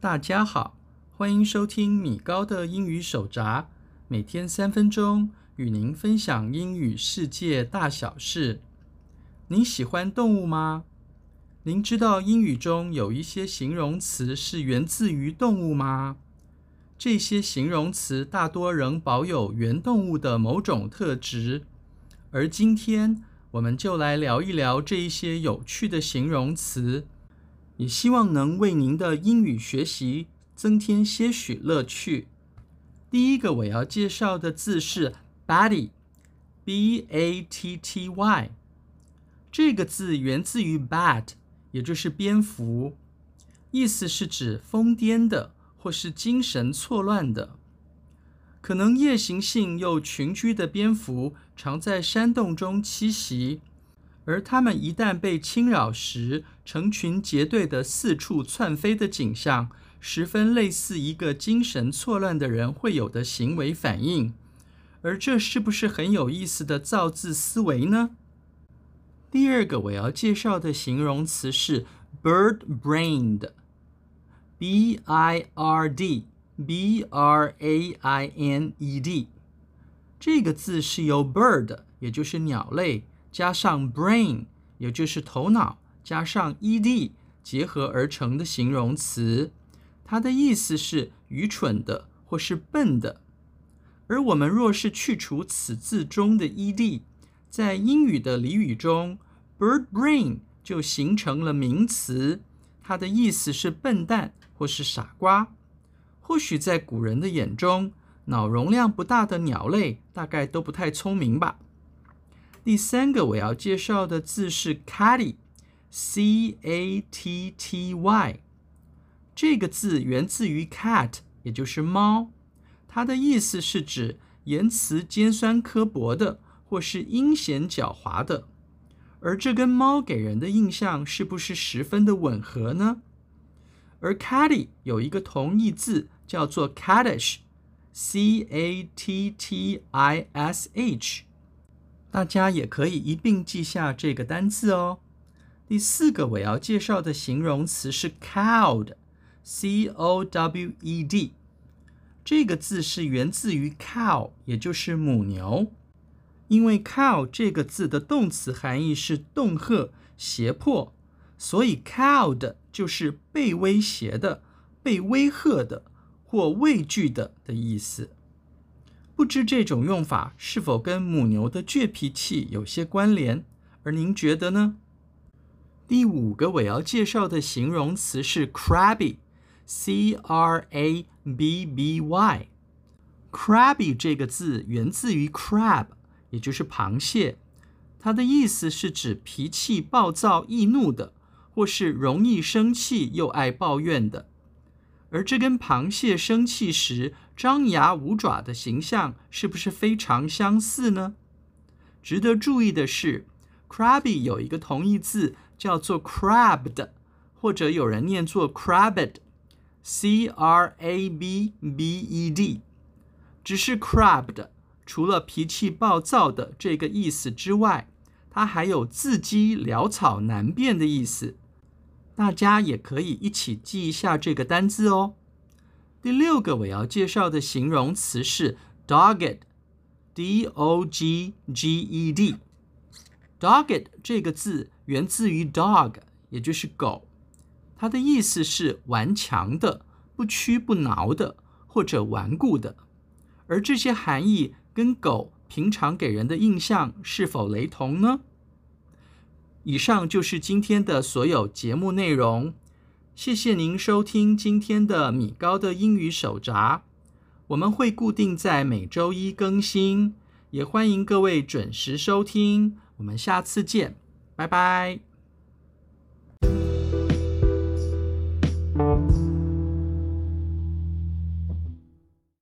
大家好，欢迎收听米高的英语手札，每天三分钟与您分享英语世界大小事。您喜欢动物吗？您知道英语中有一些形容词是源自于动物吗？这些形容词大多仍保有原动物的某种特质，而今天我们就来聊一聊这一些有趣的形容词。也希望能为您的英语学习增添些许乐趣。第一个我要介绍的字是 batty，B-A-T-T-Y。这个字源自于 bat，也就是蝙蝠，意思是指疯癫的或是精神错乱的。可能夜行性又群居的蝙蝠常在山洞中栖息。而它们一旦被侵扰时，成群结队的四处窜飞的景象，十分类似一个精神错乱的人会有的行为反应。而这是不是很有意思的造字思维呢？第二个我要介绍的形容词是 bird-brained，b i r d b r a i n e d，。这个字是由 bird，也就是鸟类。加上 brain，也就是头脑，加上 ed 结合而成的形容词，它的意思是愚蠢的或是笨的。而我们若是去除此字中的 ed，在英语的俚语中，bird brain 就形成了名词，它的意思是笨蛋或是傻瓜。或许在古人的眼中，脑容量不大的鸟类大概都不太聪明吧。第三个我要介绍的字是 catty，C-A-T-T-Y。这个字源自于 cat，也就是猫。它的意思是指言辞尖酸刻薄的，或是阴险狡猾的。而这跟猫给人的印象是不是十分的吻合呢？而 catty 有一个同义字叫做 cattish，C-A-T-T-I-S-H。大家也可以一并记下这个单字哦。第四个我要介绍的形容词是 cowed，C-O-W-E-D。这个字是源自于 cow，也就是母牛。因为 cow 这个字的动词含义是恫吓、胁迫，所以 cowed 就是被威胁的、被威吓的或畏惧的的意思。不知这种用法是否跟母牛的倔脾气有些关联？而您觉得呢？第五个我要介绍的形容词是 crabby，C-R-A-B-B-Y。crabby 这个字源自于 crab，也就是螃蟹，它的意思是指脾气暴躁易怒的，或是容易生气又爱抱怨的。而这跟螃蟹生气时张牙舞爪的形象是不是非常相似呢？值得注意的是，crabby 有一个同义字叫做 crabbed，或者有人念作 crabbed，C-R-A-B-B-E-D。只是 crabbed 除了脾气暴躁的这个意思之外，它还有字迹潦草难辨的意思。大家也可以一起记一下这个单字哦。第六个我要介绍的形容词是 dogged，D-O-G-G-E-D。dogged 这个字源自于 dog，也就是狗，它的意思是顽强的、不屈不挠的或者顽固的。而这些含义跟狗平常给人的印象是否雷同呢？以上就是今天的所有节目内容，谢谢您收听今天的米高的英语手札。我们会固定在每周一更新，也欢迎各位准时收听。我们下次见，拜拜。